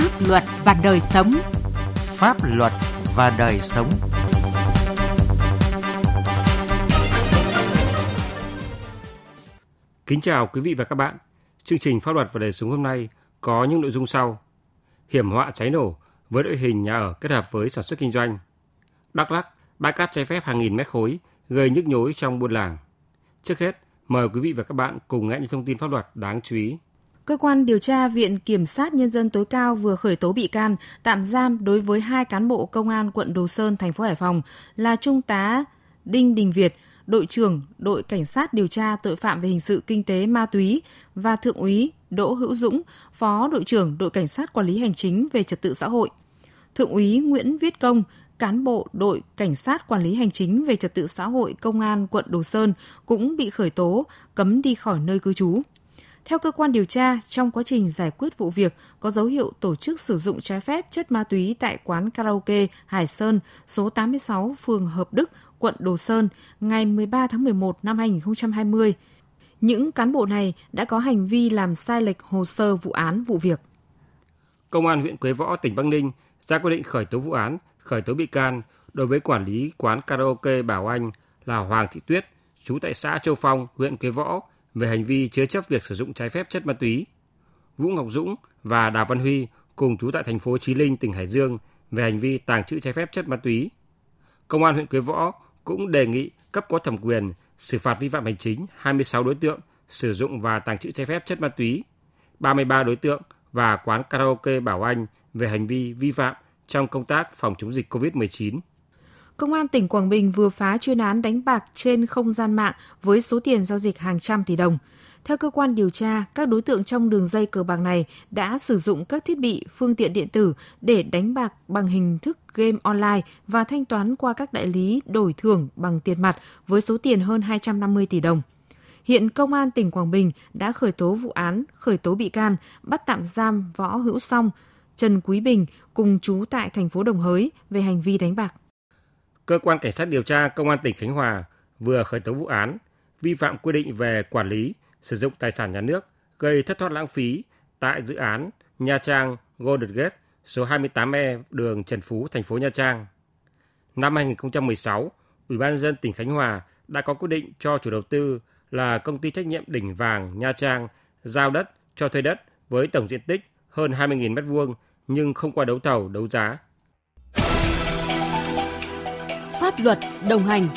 Pháp luật và đời sống. Pháp luật và đời sống. Kính chào quý vị và các bạn. Chương trình Pháp luật và đời sống hôm nay có những nội dung sau. Hiểm họa cháy nổ với đội hình nhà ở kết hợp với sản xuất kinh doanh. Đắk Lắk, bãi cát trái phép hàng nghìn mét khối gây nhức nhối trong buôn làng. Trước hết, mời quý vị và các bạn cùng nghe những thông tin pháp luật đáng chú ý. Cơ quan điều tra Viện Kiểm sát Nhân dân tối cao vừa khởi tố bị can, tạm giam đối với hai cán bộ công an quận Đồ Sơn, thành phố Hải Phòng là Trung tá Đinh Đình Việt, đội trưởng đội cảnh sát điều tra tội phạm về hình sự kinh tế ma túy và thượng úy Đỗ Hữu Dũng, phó đội trưởng đội cảnh sát quản lý hành chính về trật tự xã hội. Thượng úy Nguyễn Viết Công, cán bộ đội cảnh sát quản lý hành chính về trật tự xã hội công an quận Đồ Sơn cũng bị khởi tố, cấm đi khỏi nơi cư trú. Theo cơ quan điều tra, trong quá trình giải quyết vụ việc có dấu hiệu tổ chức sử dụng trái phép chất ma túy tại quán karaoke Hải Sơn, số 86, phường Hợp Đức, quận Đồ Sơn, ngày 13 tháng 11 năm 2020. Những cán bộ này đã có hành vi làm sai lệch hồ sơ vụ án vụ việc. Công an huyện Quế Võ, tỉnh Bắc Ninh ra quyết định khởi tố vụ án, khởi tố bị can đối với quản lý quán karaoke Bảo Anh là Hoàng Thị Tuyết, trú tại xã Châu Phong, huyện Quế Võ về hành vi chứa chấp việc sử dụng trái phép chất ma túy. Vũ Ngọc Dũng và Đào Văn Huy cùng trú tại thành phố Chí Linh, tỉnh Hải Dương về hành vi tàng trữ trái phép chất ma túy. Công an huyện Quế Võ cũng đề nghị cấp có thẩm quyền xử phạt vi phạm hành chính 26 đối tượng sử dụng và tàng trữ trái phép chất ma túy, 33 đối tượng và quán karaoke Bảo Anh về hành vi vi phạm trong công tác phòng chống dịch COVID-19. Công an tỉnh Quảng Bình vừa phá chuyên án đánh bạc trên không gian mạng với số tiền giao dịch hàng trăm tỷ đồng. Theo cơ quan điều tra, các đối tượng trong đường dây cờ bạc này đã sử dụng các thiết bị, phương tiện điện tử để đánh bạc bằng hình thức game online và thanh toán qua các đại lý đổi thưởng bằng tiền mặt với số tiền hơn 250 tỷ đồng. Hiện Công an tỉnh Quảng Bình đã khởi tố vụ án, khởi tố bị can, bắt tạm giam Võ Hữu Song, Trần Quý Bình cùng chú tại thành phố Đồng Hới về hành vi đánh bạc. Cơ quan Cảnh sát điều tra Công an tỉnh Khánh Hòa vừa khởi tố vụ án vi phạm quy định về quản lý, sử dụng tài sản nhà nước gây thất thoát lãng phí tại dự án Nha Trang Golden Gate số 28E đường Trần Phú, thành phố Nha Trang. Năm 2016, Ủy ban dân tỉnh Khánh Hòa đã có quyết định cho chủ đầu tư là công ty trách nhiệm đỉnh vàng Nha Trang giao đất cho thuê đất với tổng diện tích hơn 20.000 m2 nhưng không qua đấu thầu đấu giá. Pháp luật đồng hành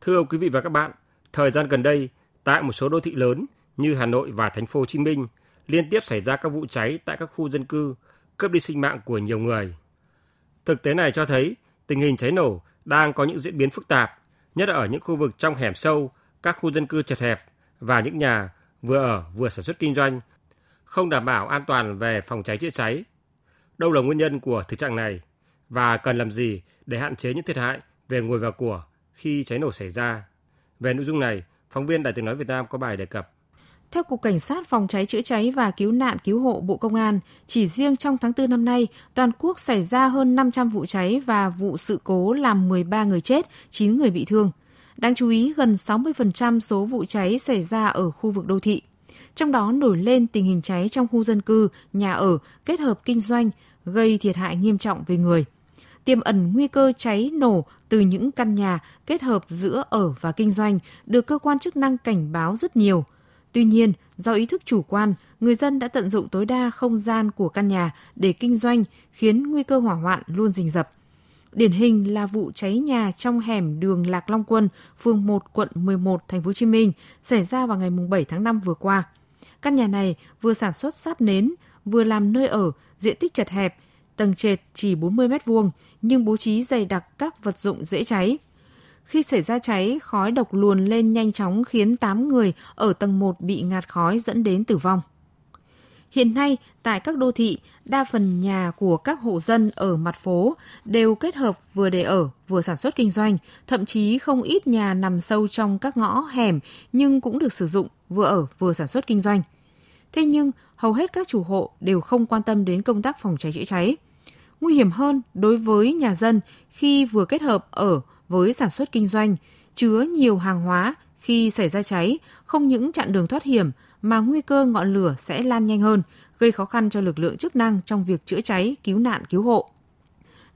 Thưa quý vị và các bạn, thời gian gần đây, tại một số đô thị lớn như Hà Nội và thành phố Hồ Chí Minh liên tiếp xảy ra các vụ cháy tại các khu dân cư, cướp đi sinh mạng của nhiều người. Thực tế này cho thấy tình hình cháy nổ đang có những diễn biến phức tạp, nhất là ở những khu vực trong hẻm sâu, các khu dân cư chật hẹp và những nhà vừa ở vừa sản xuất kinh doanh không đảm bảo an toàn về phòng cháy chữa cháy. Đâu là nguyên nhân của thực trạng này và cần làm gì để hạn chế những thiệt hại về người và của khi cháy nổ xảy ra? Về nội dung này, phóng viên Đài tiếng nói Việt Nam có bài đề cập. Theo Cục Cảnh sát Phòng cháy chữa cháy và Cứu nạn Cứu hộ Bộ Công an, chỉ riêng trong tháng 4 năm nay, toàn quốc xảy ra hơn 500 vụ cháy và vụ sự cố làm 13 người chết, 9 người bị thương. Đáng chú ý, gần 60% số vụ cháy xảy ra ở khu vực đô thị. Trong đó nổi lên tình hình cháy trong khu dân cư, nhà ở, kết hợp kinh doanh, gây thiệt hại nghiêm trọng về người. Tiềm ẩn nguy cơ cháy nổ từ những căn nhà kết hợp giữa ở và kinh doanh được cơ quan chức năng cảnh báo rất nhiều. Tuy nhiên, do ý thức chủ quan, người dân đã tận dụng tối đa không gian của căn nhà để kinh doanh, khiến nguy cơ hỏa hoạn luôn rình rập. Điển hình là vụ cháy nhà trong hẻm đường Lạc Long Quân, phường 1, quận 11, thành phố Hồ Chí Minh xảy ra vào ngày 7 tháng 5 vừa qua. Căn nhà này vừa sản xuất sáp nến, vừa làm nơi ở, diện tích chật hẹp, tầng trệt chỉ 40 mét vuông nhưng bố trí dày đặc các vật dụng dễ cháy. Khi xảy ra cháy, khói độc luồn lên nhanh chóng khiến 8 người ở tầng 1 bị ngạt khói dẫn đến tử vong. Hiện nay, tại các đô thị, đa phần nhà của các hộ dân ở mặt phố đều kết hợp vừa để ở, vừa sản xuất kinh doanh, thậm chí không ít nhà nằm sâu trong các ngõ hẻm nhưng cũng được sử dụng vừa ở vừa sản xuất kinh doanh. Thế nhưng, hầu hết các chủ hộ đều không quan tâm đến công tác phòng cháy chữa cháy. Nguy hiểm hơn đối với nhà dân khi vừa kết hợp ở với sản xuất kinh doanh, chứa nhiều hàng hóa Khi xảy ra cháy, không những chặn đường thoát hiểm mà nguy cơ ngọn lửa sẽ lan nhanh hơn, gây khó khăn cho lực lượng chức năng trong việc chữa cháy, cứu nạn, cứu hộ.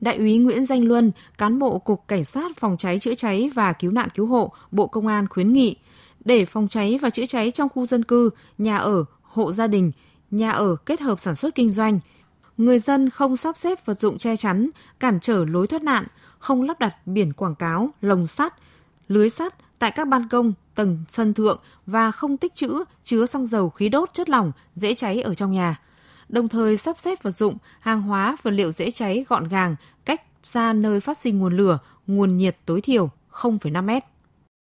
Đại úy Nguyễn Danh Luân, cán bộ Cục Cảnh sát Phòng cháy chữa cháy và Cứu nạn Cứu hộ, Bộ Công an khuyến nghị để phòng cháy và chữa cháy trong khu dân cư, nhà ở, hộ gia đình, nhà ở kết hợp sản xuất kinh doanh, người dân không sắp xếp vật dụng che chắn, cản trở lối thoát nạn, không lắp đặt biển quảng cáo, lồng sắt, lưới sắt tại các ban công, tầng sân thượng và không tích trữ chứa xăng dầu khí đốt chất lỏng dễ cháy ở trong nhà. Đồng thời sắp xếp vật dụng, hàng hóa, vật liệu dễ cháy gọn gàng, cách xa nơi phát sinh nguồn lửa, nguồn nhiệt tối thiểu 0,5 mét.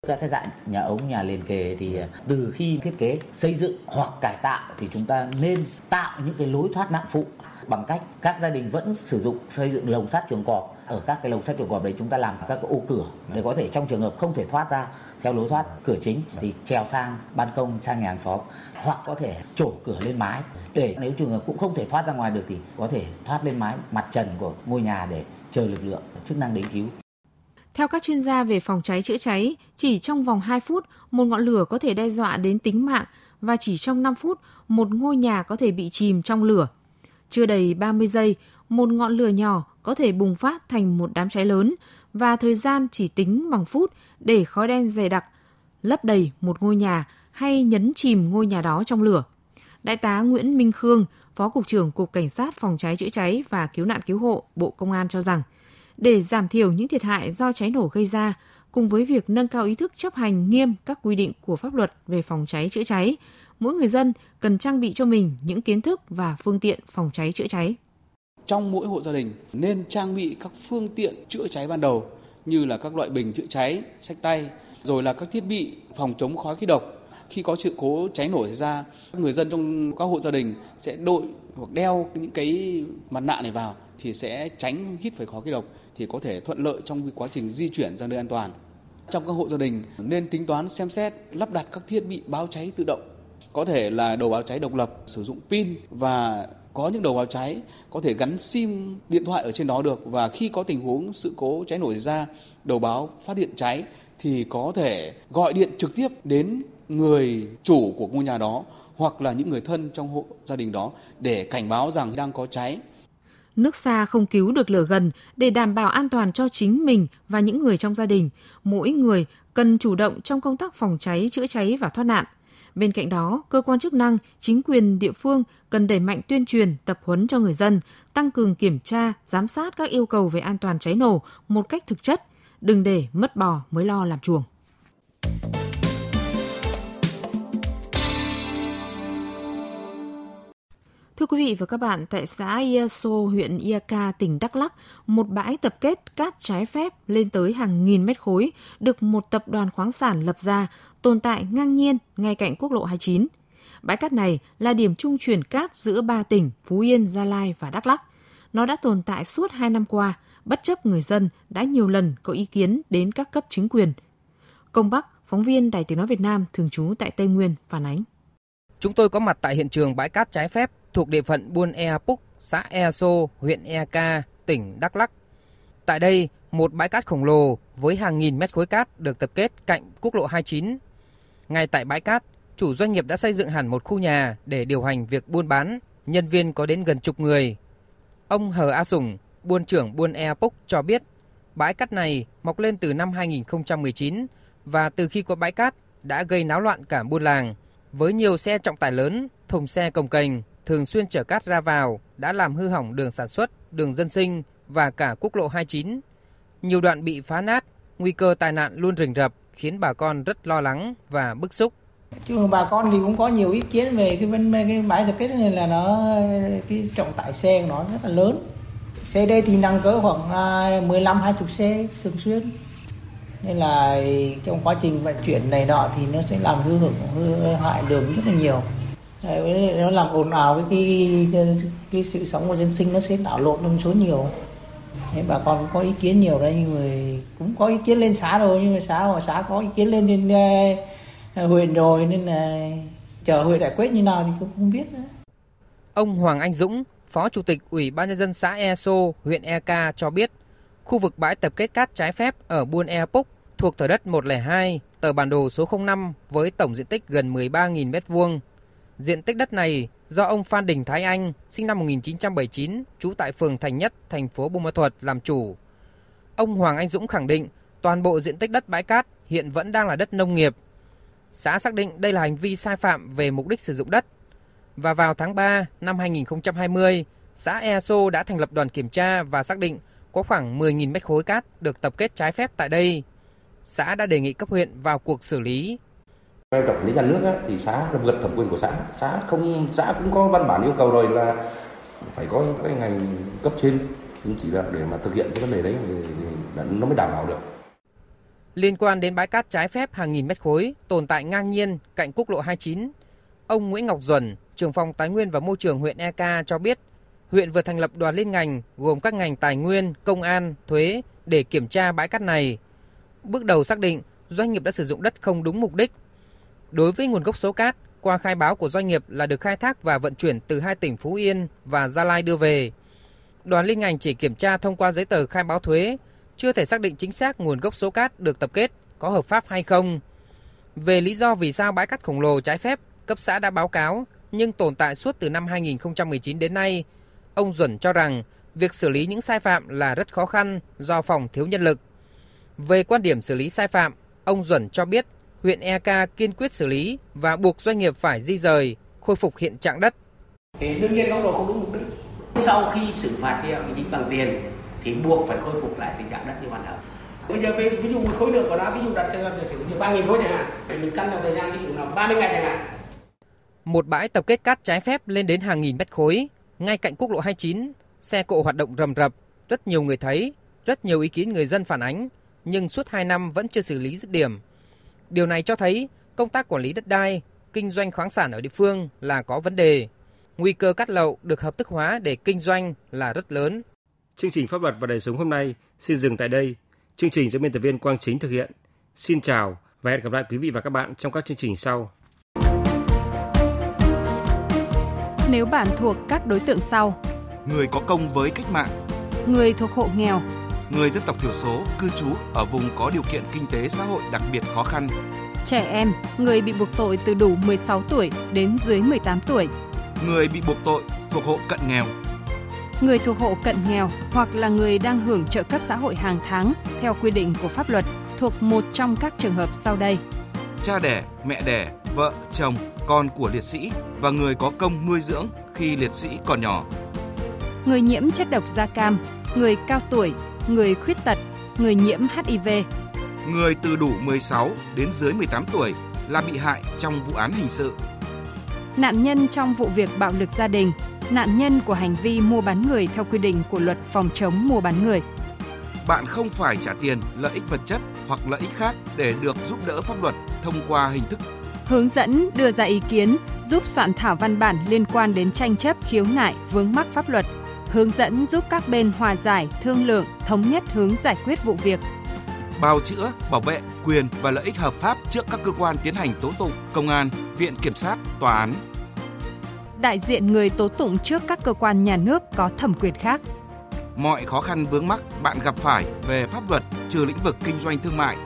Các cái dạng nhà ống, nhà liền kề thì à, từ khi thiết kế xây dựng hoặc cải tạo thì chúng ta nên tạo những cái lối thoát nạn phụ bằng cách các gia đình vẫn sử dụng xây dựng lồng sắt chuồng cọp ở các cái lồng sắt chuồng cọp đấy chúng ta làm các cái ô cửa để có thể trong trường hợp không thể thoát ra theo lối thoát cửa chính thì trèo sang ban công sang nhà hàng xóm hoặc có thể trổ cửa lên mái để nếu trường hợp cũng không thể thoát ra ngoài được thì có thể thoát lên mái mặt trần của ngôi nhà để chờ lực lượng chức năng đến cứu. Theo các chuyên gia về phòng cháy chữa cháy, chỉ trong vòng 2 phút, một ngọn lửa có thể đe dọa đến tính mạng và chỉ trong 5 phút, một ngôi nhà có thể bị chìm trong lửa. Chưa đầy 30 giây, một ngọn lửa nhỏ có thể bùng phát thành một đám cháy lớn và thời gian chỉ tính bằng phút để khói đen dày đặc lấp đầy một ngôi nhà hay nhấn chìm ngôi nhà đó trong lửa. Đại tá Nguyễn Minh Khương, Phó Cục trưởng Cục Cảnh sát Phòng cháy chữa cháy và Cứu nạn Cứu hộ Bộ Công an cho rằng, để giảm thiểu những thiệt hại do cháy nổ gây ra, cùng với việc nâng cao ý thức chấp hành nghiêm các quy định của pháp luật về phòng cháy chữa cháy, mỗi người dân cần trang bị cho mình những kiến thức và phương tiện phòng cháy chữa cháy. Trong mỗi hộ gia đình nên trang bị các phương tiện chữa cháy ban đầu như là các loại bình chữa cháy, sách tay, rồi là các thiết bị phòng chống khói khí độc. Khi có sự cố cháy nổ xảy ra, người dân trong các hộ gia đình sẽ đội hoặc đeo những cái mặt nạ này vào thì sẽ tránh hít phải khói khí độc thì có thể thuận lợi trong quá trình di chuyển ra nơi an toàn. Trong các hộ gia đình, nên tính toán xem xét, lắp đặt các thiết bị báo cháy tự động có thể là đầu báo cháy độc lập, sử dụng pin và có những đầu báo cháy có thể gắn sim điện thoại ở trên đó được và khi có tình huống sự cố cháy nổ xảy ra, đầu báo phát hiện cháy thì có thể gọi điện trực tiếp đến người chủ của ngôi nhà đó hoặc là những người thân trong hộ gia đình đó để cảnh báo rằng đang có cháy. Nước xa không cứu được lửa gần để đảm bảo an toàn cho chính mình và những người trong gia đình. Mỗi người cần chủ động trong công tác phòng cháy, chữa cháy và thoát nạn – Bên cạnh đó, cơ quan chức năng, chính quyền địa phương cần đẩy mạnh tuyên truyền, tập huấn cho người dân, tăng cường kiểm tra, giám sát các yêu cầu về an toàn cháy nổ một cách thực chất, đừng để mất bò mới lo làm chuồng. Thưa quý vị và các bạn, tại xã Iaso, huyện Iaka, tỉnh Đắk Lắk, một bãi tập kết cát trái phép lên tới hàng nghìn mét khối được một tập đoàn khoáng sản lập ra, tồn tại ngang nhiên ngay cạnh quốc lộ 29. Bãi cát này là điểm trung chuyển cát giữa ba tỉnh Phú Yên, Gia Lai và Đắk Lắk. Nó đã tồn tại suốt hai năm qua, bất chấp người dân đã nhiều lần có ý kiến đến các cấp chính quyền. Công Bắc, phóng viên Đài Tiếng Nói Việt Nam thường trú tại Tây Nguyên phản ánh. Chúng tôi có mặt tại hiện trường bãi cát trái phép thuộc địa phận Buôn Ea Púc, xã Ea Sô, huyện Ea Ca, tỉnh Đắk lắc Tại đây, một bãi cát khổng lồ với hàng nghìn mét khối cát được tập kết cạnh quốc lộ 29. Ngay tại bãi cát, chủ doanh nghiệp đã xây dựng hẳn một khu nhà để điều hành việc buôn bán, nhân viên có đến gần chục người. Ông Hờ A Sùng, buôn trưởng buôn Ea Púc cho biết, bãi cát này mọc lên từ năm 2019 và từ khi có bãi cát đã gây náo loạn cả buôn làng với nhiều xe trọng tải lớn, thùng xe cồng kềnh thường xuyên chở cát ra vào đã làm hư hỏng đường sản xuất, đường dân sinh và cả quốc lộ 29. Nhiều đoạn bị phá nát, nguy cơ tai nạn luôn rình rập khiến bà con rất lo lắng và bức xúc. Chứ bà con thì cũng có nhiều ý kiến về cái bên cái bãi tập kết này là nó cái trọng tải xe của nó rất là lớn. Xe đây thì năng cỡ khoảng à, 15-20 xe thường xuyên. Nên là trong quá trình vận chuyển này nọ thì nó sẽ làm hư hưởng hư hại đường rất là nhiều nó làm ồn ào cái, cái, cái, sự sống của dân sinh nó sẽ đảo lộn lên số nhiều Thế bà con có ý kiến nhiều đấy nhưng mà cũng có ý kiến lên xã rồi nhưng mà xã mà xã có ý kiến lên lên uh, ờ, huyện rồi nên là chờ huyện giải quyết như nào thì cũng không biết nữa. Ông Hoàng Anh Dũng, Phó Chủ tịch Ủy ban nhân dân xã Eso, huyện EK cho biết, khu vực bãi tập kết cát trái phép ở Buôn E Púc thuộc thửa đất 102, tờ bản đồ số 05 với tổng diện tích gần 13.000 m2. Diện tích đất này do ông Phan Đình Thái Anh, sinh năm 1979, trú tại phường Thành Nhất, thành phố Buôn Ma Thuột làm chủ. Ông Hoàng Anh Dũng khẳng định toàn bộ diện tích đất bãi cát hiện vẫn đang là đất nông nghiệp. Xã xác định đây là hành vi sai phạm về mục đích sử dụng đất. Và vào tháng 3 năm 2020, xã EASO đã thành lập đoàn kiểm tra và xác định có khoảng 10.000 mét khối cát được tập kết trái phép tại đây. Xã đã đề nghị cấp huyện vào cuộc xử lý. Vai trò lý nhà nước á, thì xã là vượt thẩm quyền của xã. Xã không xã cũng có văn bản yêu cầu rồi là phải có cái ngành cấp trên cũng chỉ đạo để mà thực hiện cái vấn đề đấy thì, thì nó mới đảm bảo được. Liên quan đến bãi cát trái phép hàng nghìn mét khối tồn tại ngang nhiên cạnh quốc lộ 29, ông Nguyễn Ngọc Duẩn, trưởng phòng Tài nguyên và Môi trường huyện EK cho biết, huyện vừa thành lập đoàn liên ngành gồm các ngành tài nguyên, công an, thuế để kiểm tra bãi cát này. Bước đầu xác định doanh nghiệp đã sử dụng đất không đúng mục đích. Đối với nguồn gốc số cát, qua khai báo của doanh nghiệp là được khai thác và vận chuyển từ hai tỉnh Phú Yên và Gia Lai đưa về. Đoàn liên ngành chỉ kiểm tra thông qua giấy tờ khai báo thuế, chưa thể xác định chính xác nguồn gốc số cát được tập kết có hợp pháp hay không. Về lý do vì sao bãi cát khổng lồ trái phép, cấp xã đã báo cáo nhưng tồn tại suốt từ năm 2019 đến nay, ông Duẩn cho rằng việc xử lý những sai phạm là rất khó khăn do phòng thiếu nhân lực. Về quan điểm xử lý sai phạm, ông Duẩn cho biết huyện EK kiên quyết xử lý và buộc doanh nghiệp phải di rời, khôi phục hiện trạng đất. Thì đương nhiên đóng đồ không đúng mục đích. Sau khi xử phạt vi phạm chính bằng tiền thì buộc phải khôi phục lại tình trạng đất như ban đầu. Bây giờ ví, ví dụ một khối lượng của nó ví dụ đặt cho giả sử như 3.000 khối chẳng hạn, thì mình căn vào thời gian ví dụ là 30 ngày chẳng hạn. Một bãi tập kết cát trái phép lên đến hàng nghìn mét khối, ngay cạnh quốc lộ 29, xe cộ hoạt động rầm rập, rất nhiều người thấy, rất nhiều ý kiến người dân phản ánh, nhưng suốt 2 năm vẫn chưa xử lý dứt điểm. Điều này cho thấy công tác quản lý đất đai, kinh doanh khoáng sản ở địa phương là có vấn đề. Nguy cơ cát lậu được hợp thức hóa để kinh doanh là rất lớn. Chương trình pháp luật và đời sống hôm nay xin dừng tại đây. Chương trình do biên tập viên Quang Chính thực hiện. Xin chào và hẹn gặp lại quý vị và các bạn trong các chương trình sau. Nếu bạn thuộc các đối tượng sau: người có công với cách mạng, người thuộc hộ nghèo, người dân tộc thiểu số cư trú ở vùng có điều kiện kinh tế xã hội đặc biệt khó khăn, trẻ em, người bị buộc tội từ đủ 16 tuổi đến dưới 18 tuổi, người bị buộc tội thuộc hộ cận nghèo, người thuộc hộ cận nghèo hoặc là người đang hưởng trợ cấp xã hội hàng tháng theo quy định của pháp luật thuộc một trong các trường hợp sau đây. cha đẻ, mẹ đẻ, vợ, chồng, con của liệt sĩ và người có công nuôi dưỡng khi liệt sĩ còn nhỏ, Người nhiễm chất độc da cam, người cao tuổi, người khuyết tật, người nhiễm HIV, người từ đủ 16 đến dưới 18 tuổi là bị hại trong vụ án hình sự, nạn nhân trong vụ việc bạo lực gia đình, nạn nhân của hành vi mua bán người theo quy định của luật phòng chống mua bán người. bạn không phải trả tiền, lợi ích vật chất hoặc lợi ích khác để được giúp đỡ pháp luật thông qua hình thức Hướng dẫn đưa ra ý kiến, giúp soạn thảo văn bản liên quan đến tranh chấp khiếu nại vướng mắc pháp luật, hướng dẫn giúp các bên hòa giải, thương lượng, thống nhất hướng giải quyết vụ việc, bào chữa, bảo vệ quyền và lợi ích hợp pháp trước các cơ quan tiến hành tố tụng, công an, viện kiểm sát, tòa án. đại diện người tố tụng trước các cơ quan nhà nước có thẩm quyền khác. Mọi khó khăn vướng mắc bạn gặp phải về pháp luật trừ lĩnh vực kinh doanh thương mại,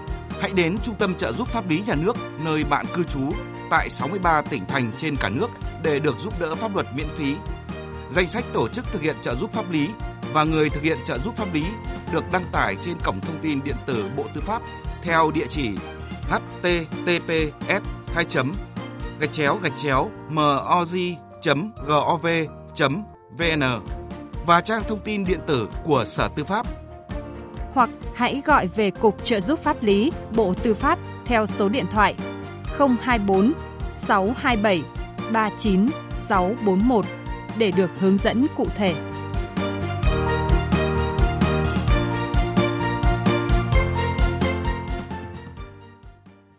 hãy đến Trung tâm trợ giúp pháp lý nhà nước nơi bạn cư trú tại 63 tỉnh thành trên cả nước để được giúp đỡ pháp luật miễn phí. Danh sách tổ chức thực hiện trợ giúp pháp lý và người thực hiện trợ giúp pháp lý được đăng tải trên cổng thông tin điện tử Bộ Tư pháp theo địa chỉ https 2 gạch chéo gạch chéo moz.gov.vn và trang thông tin điện tử của Sở Tư pháp. Hoặc hãy gọi về Cục Trợ giúp pháp lý, Bộ Tư pháp theo số điện thoại 024 627 39641 để được hướng dẫn cụ thể.